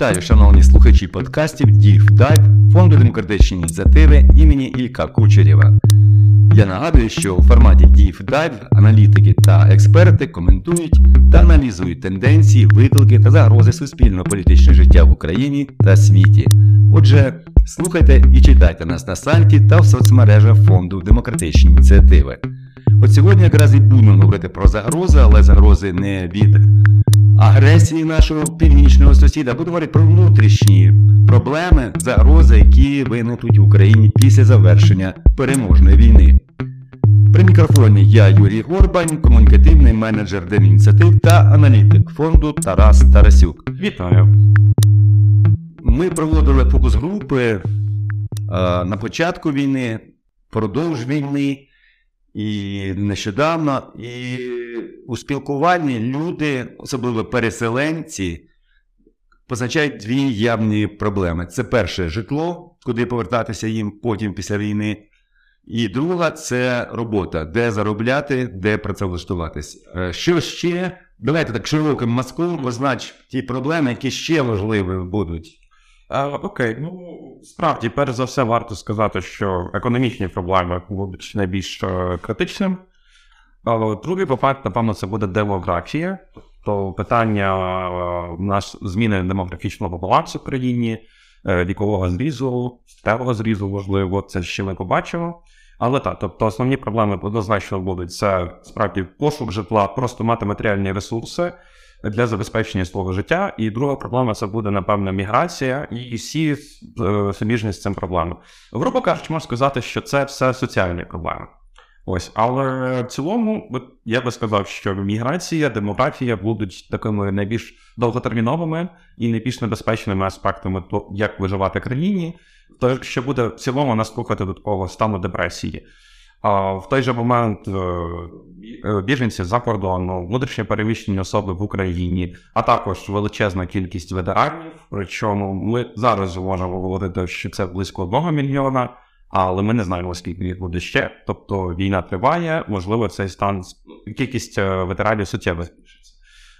Вітаю, шановні слухачі подкастів Deep Dive Фонду демократичні ініціативи імені Ілька Кучерєва. Я нагадую, що у форматі Deep Dive аналітики та експерти коментують та аналізують тенденції, виклики та загрози суспільно-політичного життя в Україні та світі. Отже, слухайте і читайте нас на сайті та в соцмережах Фонду демократичні ініціативи. От сьогодні якраз і будемо говорити про загрози, але загрози не від агресії нашого північного сусіда, буду говорити про внутрішні проблеми, загрози, які виникнуть в Україні після завершення переможної війни. При мікрофоні я Юрій Горбань, комунікативний менеджер Демініціатив та аналітик фонду Тарас Тарасюк. Вітаю. Ми проводили фокус групи е, на початку війни, впродовж війни і нещодавно. І у спілкуванні люди, особливо переселенці, позначають дві явні проблеми. Це перше житло, куди повертатися їм потім після війни. І друга це робота, де заробляти, де працевлаштуватись. Е, Що ще? Давайте так широким мазком познач ті проблеми, які ще важливі будуть. А, окей, ну справді, перш за все, варто сказати, що економічні проблеми будуть найбільш е, критичним. Другий випадок, напевно, це буде демографія, тобто питання е, наш зміни демографічного балансу в країні, е, вікового зрізу, сталого зрізу, можливо, це ще ми побачимо. Але так, тобто основні проблеми однозначно будуть це справді пошук житла, просто мати матеріальні ресурси для забезпечення свого життя. І друга проблема це буде, напевно, міграція і всі е, суміжні з цим проблеми. Грубо кажучи, можна сказати, що це все соціальні проблеми. Ось, але в цілому, я би сказав, що міграція, демографія будуть такими найбільш довготерміновими і найбільш небезпечними аспектами як виживати країні, то що буде в цілому нас слухати стану депресії. В той же момент е, е, біженці за кордону, внутрішньо переміщені особи в Україні, а також величезна кількість ветеранів. Причому ми зараз можемо говорити, що це близько одного мільйона, але ми не знаємо, скільки їх буде ще. Тобто війна триває, можливо, цей стан кількість е, ветеранів суттєво збільшиться.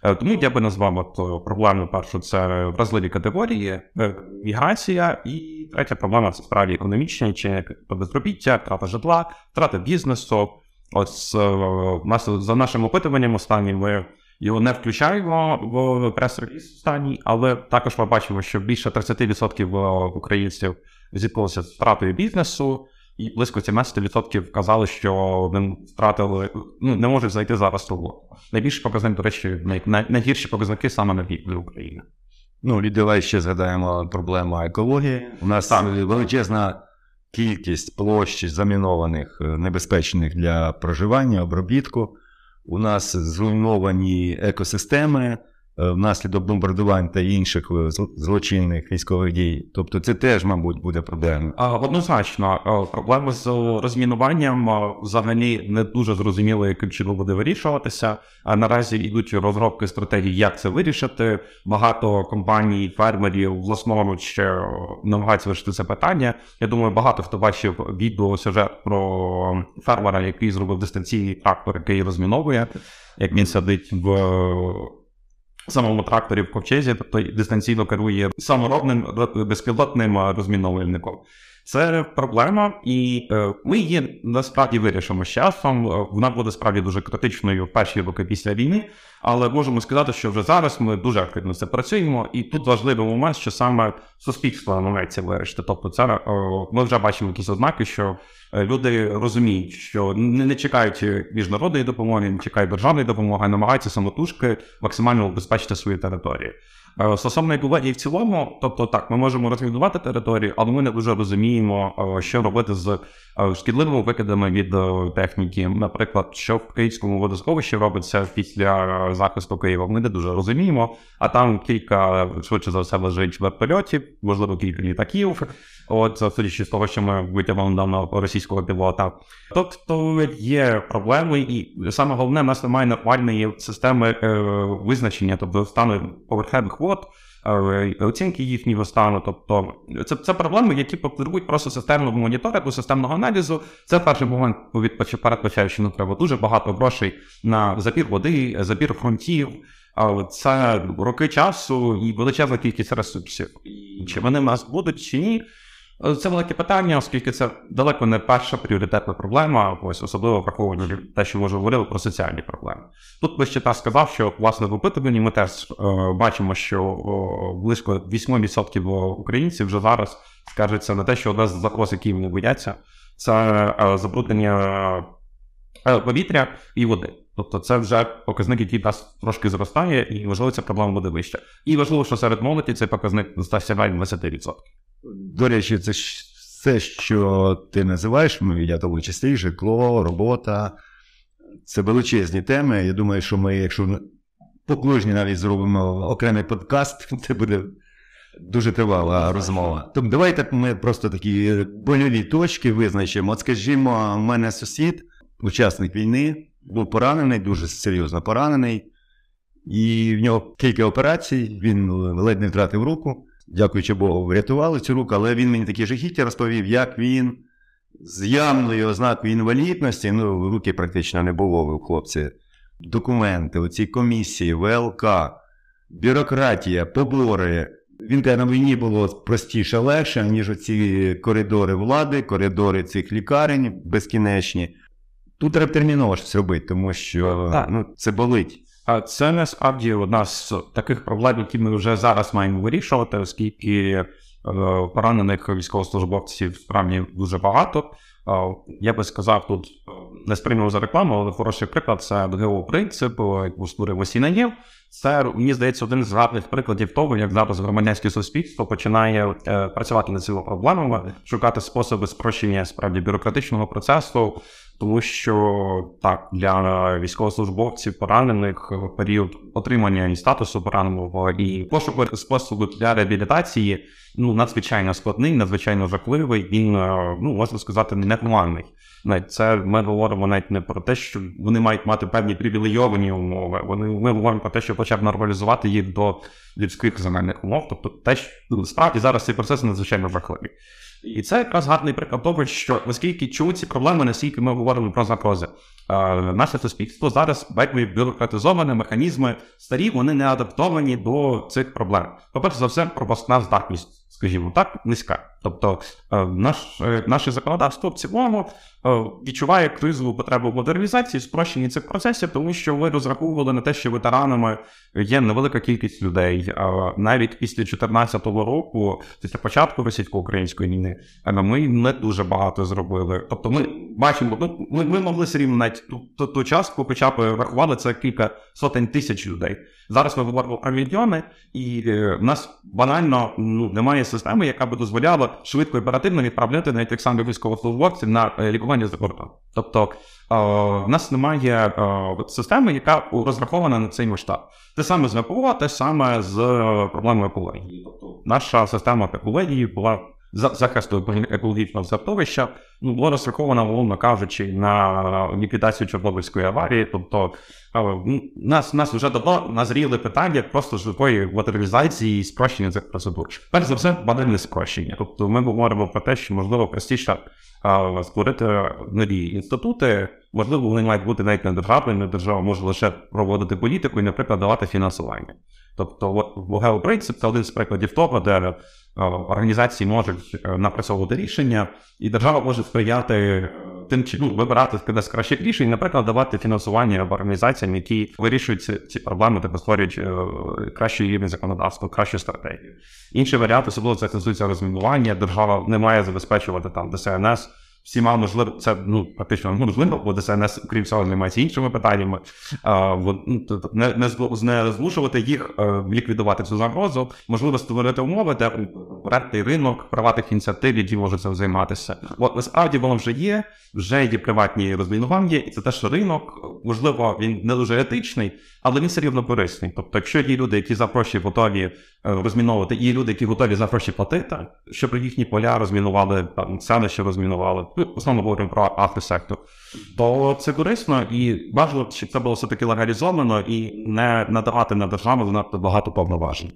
Е, Тому я би назвав от проблему першу це вразливі категорії, е, міграція, і третя проблема це справді економічні, чи безробіття, втрата житла, втрата бізнесу. Е, нас за нашим опитуванням останнім ми його не включаємо в прес-реліз останній, але також ми бачимо, що більше 30% українців зіткнулися з втратою бізнесу. І близько 17% вказали, що вони втратили, ну не можуть знайти зараз роботу. Найбільший показник, до речі, най, най, найгірші показники саме на півдні України. Ну, і давай ще згадаємо проблему екології. У нас Так. величезна кількість площ замінованих, е, небезпечних для проживання, обробітку. У нас зруйновані екосистеми внаслідок бомбардувань та інших е, злочинних військових дій. Тобто це теж, мабуть, буде проблемою. А, Однозначно, а, проблеми з розмінуванням взагалі не дуже зрозуміло, яким чином буде вирішуватися. А наразі йдуть розробки стратегій, як це вирішити. Багато компаній, фермерів власноруч намагаються вирішити це питання. Я думаю, багато хто бачив відео сюжет про фермера, який зробив дистанційний трактор, який розміновує, як він сидить в самому тракторі в ковчезі, тобто дистанційно керує саморобним ро- безпілотним розміновувальником. Це проблема, і е, ми її насправді вирішимо з часом. Е, Вона буде справді дуже критичною в перші роки після війни, але можемо сказати, що вже зараз ми дуже активно це працюємо, і тут важливий момент, що саме суспільство намагається вирішити. Тобто, це е, ми вже бачимо якісь ознаки, що люди розуміють, що не, не чекають міжнародної допомоги, не чекають державної допомоги, а намагаються самотужки максимально убезпечити свої території. Е, Стосовно екології в цілому, тобто так, ми можемо розмінувати територію, але ми не дуже розуміємо, е, що робити з е, шкідливими викидами від техніки. Наприклад, що в Київському водосховищі робиться після захисту Києва, ми не дуже розуміємо. А там кілька швидше за все лежить вертольотів, можливо, кілька літаків. От судячи з того, що ми витягнули недавно російського пілота. Тобто є проблеми, і саме головне, в нас немає нормальної системи визначення, тобто стану поверхневих вод, е, оцінки їхнього стану. Тобто це, це проблеми, які потребують просто системного моніторингу, системного аналізу. Це перший момент від передбачаючи, ну треба дуже багато грошей на забір води, забір фронтів. Але це роки часу і величезна кількість ресурсів. Чи вони в нас будуть, чи ні? Це велике питання, оскільки це далеко не перша пріоритетна проблема, ось особливо враховуючи те, що ми вже говорили про соціальні проблеми. Тут би ще так сказав, що власне в опитуванні ми теж е, бачимо, що о, близько 8% українців вже зараз скаржаться на те, що одна з загроз, які вони бояться, це е, забруднення е, повітря і води. Тобто це вже показник, який нас трошки зростає, і можливо ця проблема буде вища. І важливо, що серед молоді цей показник сягає 20%. До речі, це все, що ти називаєш, ну, я тому числі, житло, робота. Це величезні теми. Я думаю, що ми, якщо по кожній навіть зробимо окремий подкаст, це буде дуже тривала розмова. Тому давайте ми просто такі больові точки визначимо. От скажімо, у мене сусід, учасник війни, був поранений, дуже серйозно поранений, і в нього кілька операцій, він ледь не втратив руку. Дякуючи Богу, врятували цю руку, але він мені такі жахіття розповів, як він з явною ознакою інвалідності, ну, руки практично не було у хлопці. Документи, оці комісії, ВЛК, бюрократія, побори. Він каже, на війні було простіше, легше, ніж оці коридори влади, коридори цих лікарень безкінечні. Тут треба терміново щось робити, тому що ну, це болить. Це насправді одна з таких проблем, які ми вже зараз маємо вирішувати, оскільки е, поранених військовослужбовців справді дуже багато. Я би сказав, тут е, не сприймав за рекламу, але хороший приклад це ГО принцип, яку створив Осінанєв. Це мені здається один з гарних прикладів того, як зараз громадянське суспільство починає е, працювати над цими проблемами, шукати способи спрощення справді бюрократичного процесу, тому що так для військовослужбовців поранених період отримання і статусу пораненого і пошуку способу для реабілітації ну надзвичайно складний, надзвичайно жахливий. Він е, ну можна сказати ненормальний. Навіть це ми говоримо навіть не про те, що вони мають мати певні привілейовані умови. Вони ми говоримо про те, що хоча б нормалізувати їх до людських земельних умов. Тобто, те, що ну, справді зараз цей процес надзвичайно жахливий. І це якраз гарний приклад того, що оскільки чому ці проблеми, наскільки ми говоримо про загрози, наше суспільство зараз бекві бюрократизоване механізми старі, вони не адаптовані до цих проблем. По перше за все, пропускна здатність скажімо так, низька. Тобто е, наш, е, наше законодавство в цілому е, відчуває кризову потребу в модернізації, спрощенні цих процесів, тому що ви розраховували на те, що ветеранами є невелика кількість людей. Навіть після 2014 року, після початку російсько-української війни, ми не дуже багато зробили. Тобто, ми бачимо, ми, ми могли рівно ту, ту, ту частку, хоча б рахували це кілька сотень тисяч людей. Зараз ми говоримо про мільйони, і в нас банально ну немає системи, яка би дозволяла швидко і оперативно відправляти навіть тих самих військовослужбовців на е, лікування за кордон. Тобто в нас немає системи, яка розрахована на цей масштаб. Те саме з ВПО, те саме з е, проблемою екології. Тобто наша система екології була захисту екологічного середовища ну, було розраховано, умовно кажучи, на ліквідацію Чорнобильської аварії. Тобто нас нас вже давно назріли питання просто швидкої модернізації і спрощення цих процедур. Перш за все, банальне спрощення. Тобто ми говоримо про те, що можливо простіше створити нові інститути. Можливо, вони мають бути навіть не держава може лише проводити політику і, наприклад, давати фінансування. Тобто, от геопринцип це один з прикладів того, де організації можуть е, напрацьовувати рішення, і держава може сприяти е, тим чи ну, вибирати з кращих рішень, наприклад, давати фінансування організаціям, які вирішують ці, ці проблеми та створюють е, кращий рівень законодавства, кращу стратегію. Інший варіант, особливо це стосується розмінування. Держава не має забезпечувати там ДСНС всіма можливо, це ну практично можливо, бо ДСНС, крім цього, займається іншими питаннями. А, ну, не, не, не змушувати їх е, ліквідувати цю загрозу, можливо, створити умови, де рентний ринок приватних ініціатив, які можуть цим займатися. От насправді воно вже є, вже є приватні розмінування, і це те, що ринок, можливо, він не дуже етичний, але він все рівно корисний. Тобто, якщо є люди, які за гроші готові е, розміновувати, є люди, які готові за гроші платити, щоб їхні поля розмінували, там селище розмінували, ну, основно говоримо про автосектор, то це корисно і бажано, щоб це було все таки легалізовано і не надавати на державу занадто багато повноважень.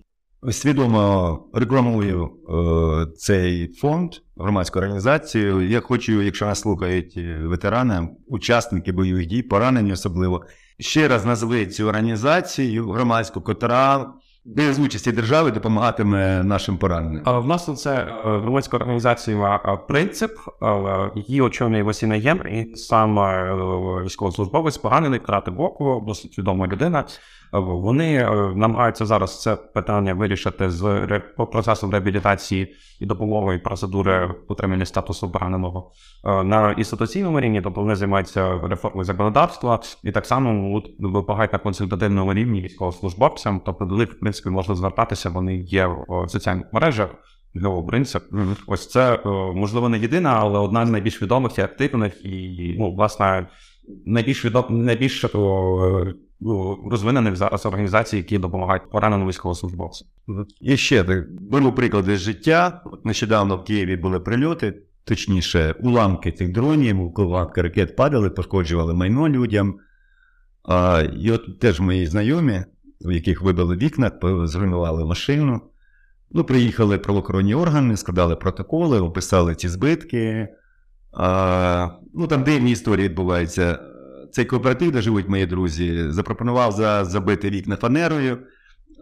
Свідомо рекламую е, цей фонд, громадську організацію. Я хочу, якщо нас слухають ветерани, учасники бойових дій, поранені особливо. Ще раз назви цю організацію громадську, котра без участі держави допомагатиме нашим пораненим. В це е, громадська організація е, принцип, е, її очолює Васіна Єм, і сам військовослужбовець поранений втрати боку, досить відома людина. Е, Вони е, намагаються зараз це питання вирішити з процесу реабілітації і допомоги і процедури отримання статусу пораненого е, на інституційному рівні, тобто вони займаються реформою законодавства і так само вимагають на консультативному рівні військовослужбовцям, тобто до них в принципі можна звертатися, вони є в соціальних мережах. Його принцип. Ось це можливо не єдина, але одна з найбільш відомих і активних, і ну, власне найбільш відом, найбільш ну, розвинених зараз організацій, які допомагають пораненим військовослужбовцям. І ще беру приклади з життя. Нещодавно в Києві були прильоти, точніше, уламки цих дронів, уламки ракет падали, пошкоджували майно людям. А, і от теж мої знайомі, у яких вибили вікна, зруйнували машину. Ну, приїхали правоохоронні органи, складали протоколи, описали ці збитки. А, ну, там дивні історії відбуваються. Цей кооператив, де живуть мої друзі, запропонував за забити вікна фанерою,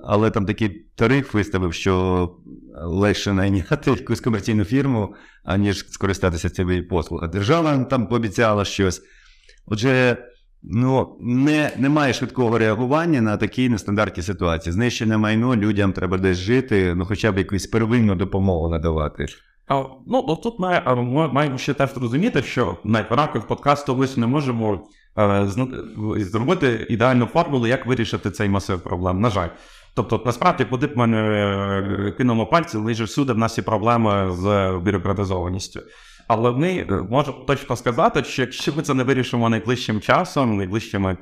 але там такий тариф виставив, що легше найняти якусь комерційну фірму, аніж скористатися цією послугою. Держава там пообіцяла щось. Отже, ну, не, немає швидкого реагування на такі нестандартні ситуації. Знищене майно, людям треба десь жити, ну хоча б якусь первинну допомогу надавати. А, ну, тут ми, маємо ще теж розуміти, що на рамках подкасту ми не можемо зробити ідеальну формулу, як вирішити цей масив проблем. На жаль. Тобто, насправді, куди б ми е, кинули пальці, лише всюди в нас є проблеми з бюрократизованістю. Але ми е, можемо точно сказати, що якщо ми це не вирішимо найближчим часом, найближчими е,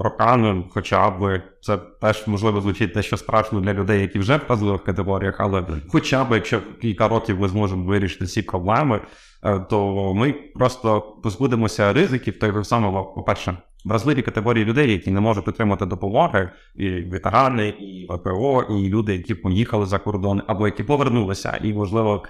роками, хоча б це теж можливо звучить дещо страшно для людей, які вже в вразливих категоріях, але хоча б якщо кілька років ми зможемо вирішити ці проблеми, е, то ми просто позбудемося ризиків того самого, по-перше, вразливі категорії людей, які не можуть отримати допомоги, і ветерани, і ВПО, і люди, які поїхали за кордон, або які повернулися, і можливо.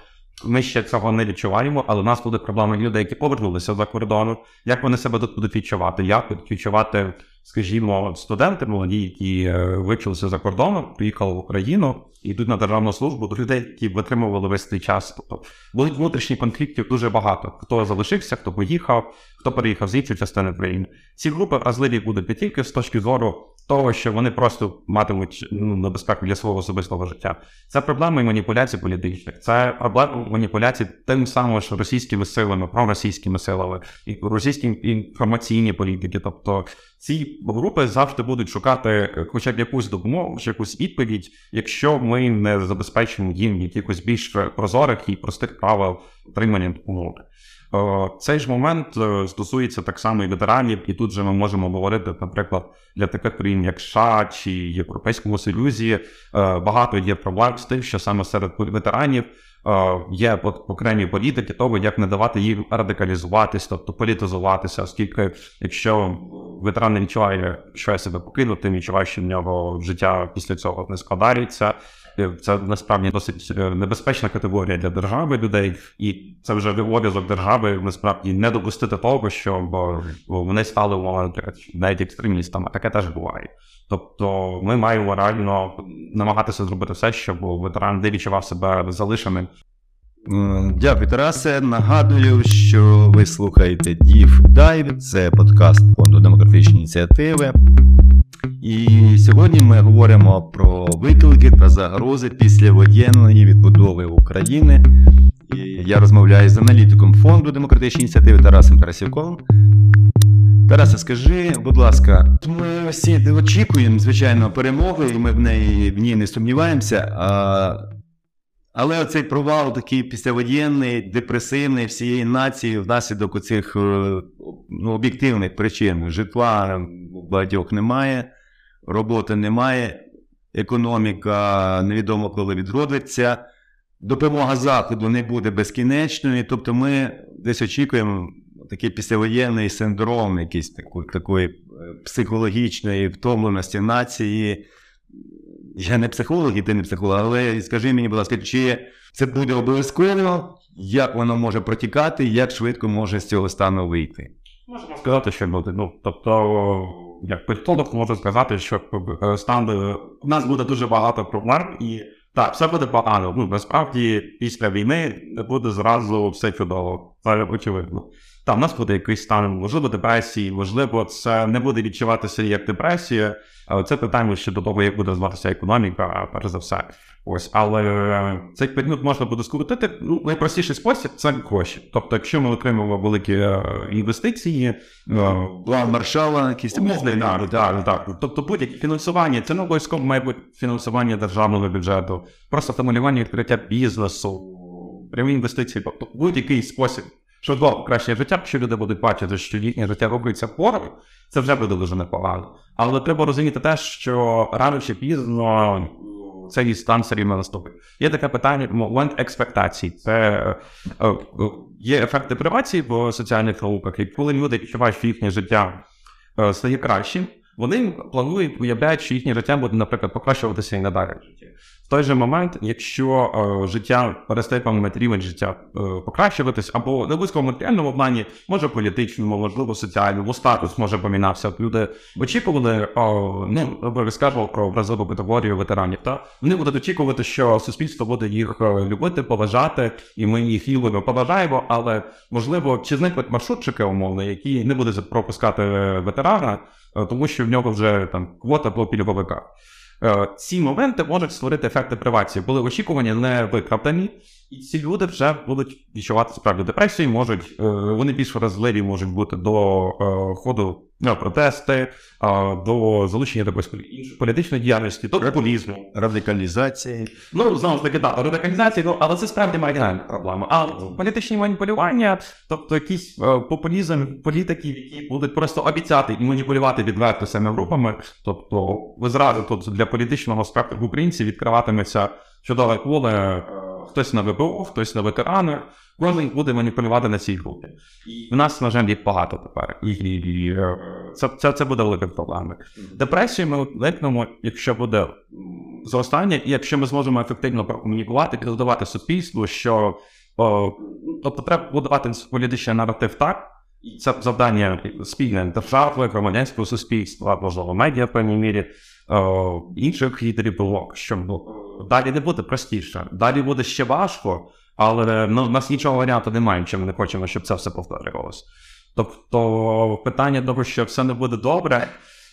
Ми ще цього не відчуваємо, але у нас буде проблема людей, які повернулися за кордону. Як вони себе тут будуть відчувати? Як будуть відчувати, скажімо, студенти молоді, які е, вивчилися за кордоном, приїхали в Україну і йдуть на державну службу до людей, які витримували весь цей час. Тобто будуть внутрішні конфліктів дуже багато. Хто залишився, хто поїхав, хто переїхав з іншої частини країни. Ці групи вразливі будуть не тільки з точки зору того, що вони просто матимуть ну, небезпеку для свого особистого життя. Це проблема і маніпуляцій політичних, це проблема маніпуляцій тим самим, що російськими силами, проросійськими силами, і російські інформаційні політики. Тобто ці групи завжди будуть шукати е, хоча б якусь допомогу, чи якусь відповідь, якщо ми не забезпечимо їм якихось більш прозорих і простих правил отримання допомоги. Е, Цей ж момент е, стосується так само і ветеранів, і тут же ми можемо говорити, наприклад, для таких країн, як США чи Європейському Союзі, е, багато є проблем з тим, що саме серед ветеранів є окремі політики того, як не давати їм радикалізуватись, тобто політизуватися, оскільки якщо ветеран не відчуває, що я себе покинути, відчуває, що в нього життя після цього не складається. Е, Це насправді досить е, небезпечна категорія для держави людей, і це вже обов'язок держави насправді не допустити того, що бо, вони стали навіть екстремістами. Таке теж буває. Тобто ми маємо реально намагатися зробити все, щоб ветеран не відчував себе залишеним. М, Дякую, Тарасе. Нагадую, що ви слухаєте Дів Дайв, це подкаст фонду демографічні ініціативи. І сьогодні ми говоримо про виклики та загрози післявоєнної відбудови України. І я розмовляю з аналітиком фонду демократичні ініціативи Тарасом Тарасівковим. Тарасе, скажи, будь ласка, ми всі очікуємо, звичайно, перемоги, і ми в неї в ній не сумніваємося. А але оцей провал такий післявоєнний, депресивний всієї нації внаслідок оцих е, ну, об'єктивних причин. Житла багатьох немає, роботи немає, економіка невідомо коли відродиться, допомога Заходу не буде безкінечною. Тобто ми десь очікуємо такий післявоєнний синдром, якийсь такої, такої е, психологічної втомленості нації. Я не психолог, і ти не психолог, але скажи мені, будь ласка, чи це буде обов'язково, як воно може протікати, як швидко може з цього стану вийти? Можемо сказати, що буде. Ну, тобто як політолог можу сказати, що е, стан е, у нас буде дуже багато проблем, і так, все буде погано. Ну насправді після війни буде зразу все чудово. Це очевидно. Там у нас буде якийсь стан, можливо, депресії, можливо, це не буде відчуватися як депресія. Але це питання ще до того, як буде зватися економіка, перш за все. Ось, але е, цей період можна буде скоротити. Ну, найпростіший спосіб це гроші. Тобто, якщо ми отримуємо великі е, інвестиції, е, План маршала, якісь так, так, так. Тобто будь-яке фінансування, це не обов'язково має бути фінансування державного бюджету, просто стимулювання відкриття бізнесу, прямі інвестиції, тобто будь-який спосіб щодо покращення життя, якщо люди будуть бачити, що їхнє життя рухається вгору, це вже буде дуже непогано. Але треба розуміти те, що рано чи пізно цей стан все рівно наступить. Є таке питання, момент експектацій. Це е, е, є ефекти привації в соціальних науках, і коли люди відчувають, що їхнє життя е, стає кращим, вони планують, уявляють, що їхнє життя буде, наприклад, покращуватися і надалі. Той же момент, якщо е, життя перестає певний рівень життя е, покращуватись, або не в матеріальному плані, може політичному, можливо, соціальному, статус може помінався. Люди очікували, о, ну розкажу про образову категорію ветеранів. Та вони будуть очікувати, що суспільство буде їх е, любити, поважати, і ми їх любимо, поважаємо, але можливо, чи зникнуть маршрутчики умовно, які не будуть пропускати е, ветерана, е, тому що в нього вже там квота по пільговиках. Е, ці моменти можуть створити ефекти привації, коли очікування не викраптані, і ці люди вже будуть відчувати справді депресію, можуть е, вони більш вразливі можуть бути до е, ходу на протести, до залучення до іншої політичної діяльності, до популізму. Радикалізації. Ну, знову ж таки, так, радикалізації, ну, але це справді маргінальна проблема. А політичні маніпулювання, тобто якийсь популізм політиків, які будуть просто обіцяти і маніпулювати відверто самими групами, тобто ви зразу тут для політичного спектру українців відкриватиметься чудове поле хтось на ВПО, хтось на ветерани, кожен буде маніпулювати на цій групі. І в нас, на жаль, їх багато тепер. І, і, і це це, це буде велика проблема. Депресію ми уникнемо, якщо буде зростання, і якщо ми зможемо ефективно прокомунікувати, підготувати суспільству, що о, тобто треба будувати політичний наратив так. І це завдання спільне держави, громадянського суспільства, можливо, медіа в певній мірі, о, інших лідерів блок, щоб далі не буде простіше, далі буде ще важко, але ну, в нас нічого варіанту немає, чим ми не хочемо, щоб це все повторювалося. Тобто питання того, що все не буде добре,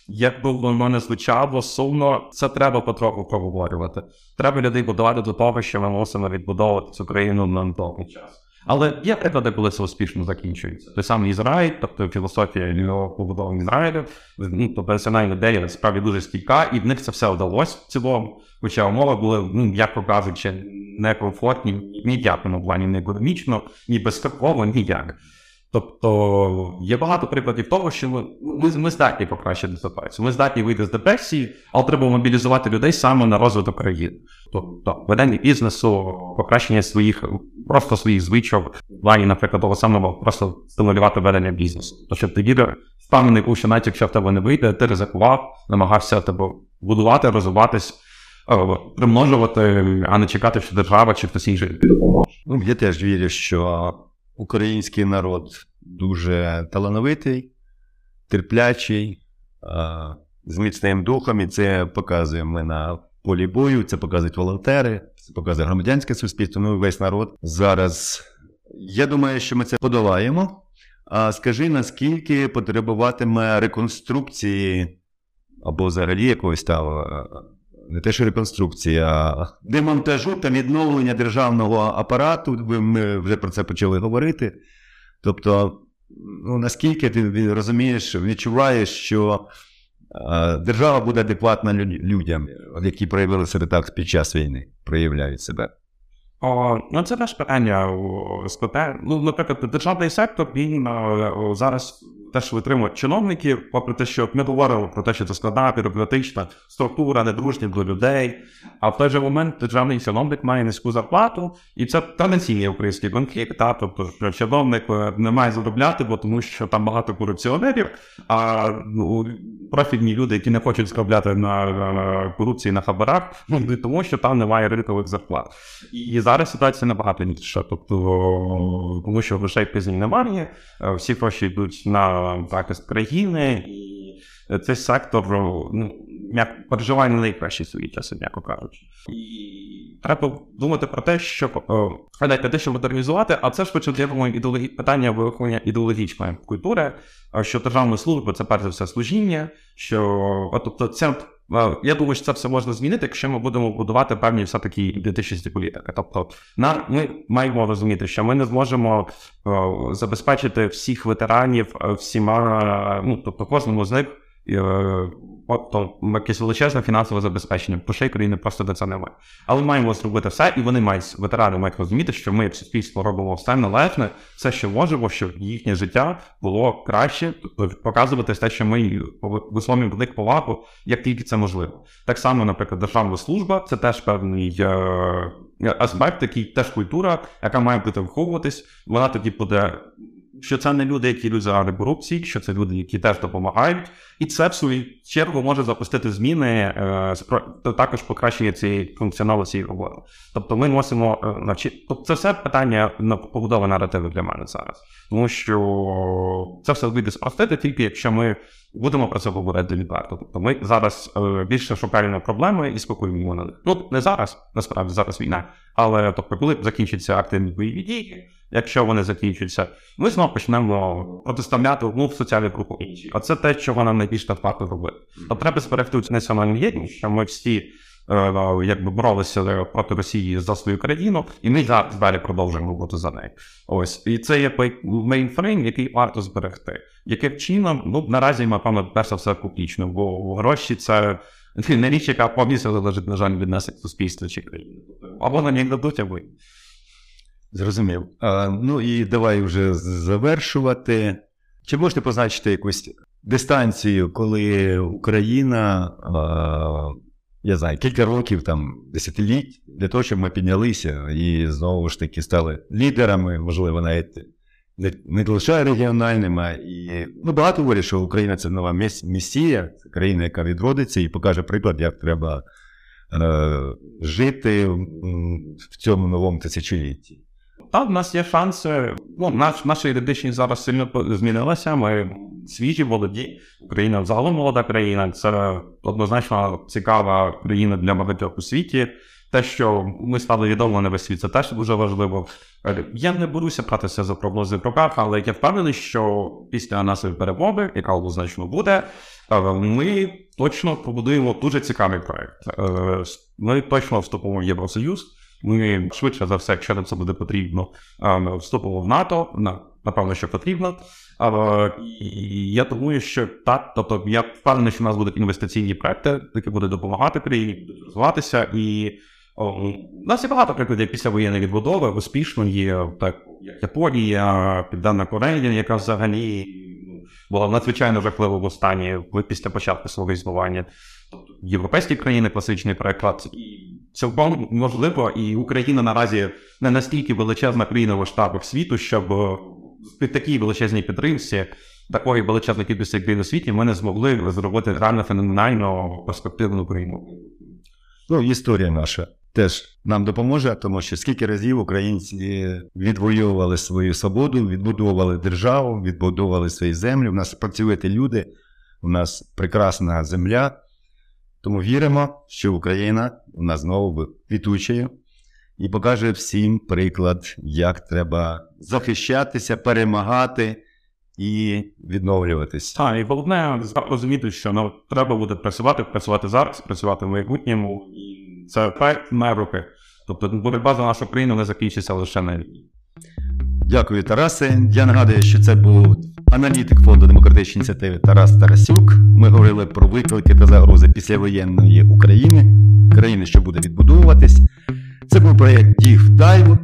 як би воно не звучало сумно, це треба потроху проговорювати. Треба людей будувати до того, що ми мусимо відбудовувати цю країну на довгий час. Але є приклади, коли це успішно закінчується. Той самий Ізраїль, тобто філософія його побудови Ізраїлю, ну, то персональна ідея насправді дуже стійка, і в них це все вдалося в цілому. Хоча умови були, ну як кажучи, некомфортні ні в плані, не економічно, ні безстроково, ніяк. Тобто є багато прикладів того, що ми ми, ми здатні покращити ситуацію. Ми здатні вийти з депресії, але треба мобілізувати людей саме на розвиток країни. Тобто ведення бізнесу, покращення своїх просто своїх звичок, плані, наприклад, того самого просто стимулювати ведення бізнесу. То щоб ти впевнений був, що навіть якщо в тебе не вийде, ти ризикував, намагався тебе будувати, розвиватись. Е, примножувати, а не чекати, що держава чи хтось інший допоможе. Ну, я теж вірю, що український народ дуже талановитий, терплячий, з міцним духом, і це показуємо ми на полі бою, це показують волонтери, це показує громадянське суспільство, ну весь народ. Зараз я думаю, що ми це подолаємо. А скажи, наскільки потребуватиме реконструкції або взагалі якогось там не те, що реконструкція, а демонтажу та відновлення державного апарату. Ми вже про це почали говорити. Тобто, ну, наскільки ти розумієш, відчуваєш, що держава буде адекватна людям, які проявили себе так під час війни, проявляють себе. О, Ну, це теж питання спитає. Ну, наприклад, державний сектор він зараз теж витримують чиновників, попри те, що ми говоримо про те, що це складна бюрократична структура, недружня до людей. А в той же момент державний чиновник має низьку зарплату, і це традиційний український конфлікт. Та? Тобто чиновник е, не має заробляти, бо тому що там багато корупціонерів, а ну, профільні люди, які не хочуть заробляти на, на корупції на хабарах, ну, тому що там немає ринкових зарплат. І зараз ситуація набагато інша. Тобто, тому що грошей пізні немає, е, всі гроші йдуть на захист країни, і е, цей сектор ну, переживає не найкращі свої часи, м'яко кажучи. І треба думати про те, щоб гадайте, те, що модернізувати, а це я думаю, ідеологі... питання виховання ідеологічної культури, що державна служба це перш за все служіння, що тобто це. Я думаю, що це все можна змінити, якщо ми будемо будувати певні все-таки ідентичності політики. Тобто, на ми маємо розуміти, що ми не зможемо о, забезпечити всіх ветеранів всіма, ну тобто кожному з них. Тобто якесь величезне фінансове забезпечення, грошей країни просто до це немає. Але маємо зробити все, і вони мають ветерани мають розуміти, що ми як суспільство робимо все належне, все, що можемо, щоб їхнє життя було краще, показувати те, що ми висловлюємо велику повагу, як тільки це можливо. Так само, наприклад, державна служба це теж певний е, аспект, який теж культура, яка має бути виховуватись. Вона тоді буде що це не люди, які йдуть заради корупції, що це люди, які теж допомагають, і це в свою чергу може запустити зміни, е, також покращення цієї функціоналу роботи. Тобто ми мусимо е, навчити. Тобто це все питання на побудови наративи для мене зараз, тому що це все вийде спростити, тільки якщо ми будемо про це говорити відверто. Тобто ми зараз е, більше шукаємо проблеми і спокоюємо на. Ну не зараз, насправді зараз війна, але тобто, коли закінчаться активні бойові дії. Якщо вони закінчуються, ми знову почнемо протиставляти одну в соціальну групу інші. А це те, що воно найменш варто робити. То треба зберегти цю національну єдність, що ми всі е, якби боролися проти Росії за свою країну, і ми зараз далі продовжуємо роботу за нею. Ось і це є main frame, який варто зберегти. Яким чином, ну наразі напевно, перш за все публічно, бо гроші це. Не річ, яка повністю залежить, на жаль, від нас як суспільства чи країни. Або на ній дадуть, або Зрозумів. А, Ну і давай вже завершувати. Чи можете позначити якусь дистанцію, коли Україна, а, я знаю, кілька років, там, десятиліть, для того, щоб ми піднялися і знову ж таки стали лідерами, можливо, навіть не, не лише регіональними. І ну, багато говорять, що Україна це нова місія, це країна, яка відродиться і покаже приклад, як треба е, жити в цьому новому тисячолітті. Так, в нас є шанси. Ну, наш, наша ідентичність зараз сильно змінилася. Ми свіжі, молоді. Україна взагалом молода країна. Це однозначно цікава країна для багатьох у світі. Те, що ми стали відомо на весь світ, це теж дуже важливо. Я не беруся братися за прогнози в руках, але я впевнений, що після нашої перемоги, яка однозначно буде, ми точно побудуємо дуже цікавий проект. Е, ми точно вступимо в Євросоюз. Ми швидше за все, якщо нам це буде потрібно, вступимо в НАТО. Напевно, що потрібно. І я думаю, що так, тобто я впевнений, що в нас будуть інвестиційні проекти, які будуть допомагати країні, будуть розвиватися. І о, у нас є багато прикладів після воєнної відбудови, успішно є так, Японія, Південна Корея, яка взагалі ну, була в надзвичайно жахливому стані після початку свого існування. Тобто європейські країни, класичний приклад. І цілком можливо, і Україна наразі не настільки величезна країна в масштабах світу, щоб е, під такій величезній підтримці такої величезної кількості країн у світі ми не змогли зробити реально феноменально перспективну країну. Ну, історія наша теж нам допоможе, тому що скільки разів українці відвоювали свою свободу, відбудовували державу, відбудовували свої землі. У нас працюють люди, у нас прекрасна земля. Тому віримо, що Україна у нас знову квітучає і покаже всім приклад, як треба захищатися, перемагати і відновлюватись. Так, і головне розуміти, що ну, треба буде працювати, працювати зараз, працювати в майбутньому, і це ефект на руки. Тобто боротьба за нашу країну не закінчиться лише на війні. Дякую, Тарасе. Я нагадую, що це був аналітик фонду демократичної ініціативи Тарас Тарасюк. Ми говорили про виклики та загрози післявоєнної України, країни, що буде відбудовуватись. Це був проєкт Діг Дайв.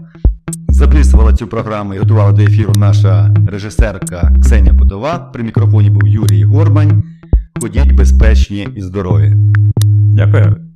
Записувала цю програму і готувала до ефіру наша режисерка Ксенія Подова. При мікрофоні був Юрій Горбань. Ходіть безпечні і здорові. Дякую.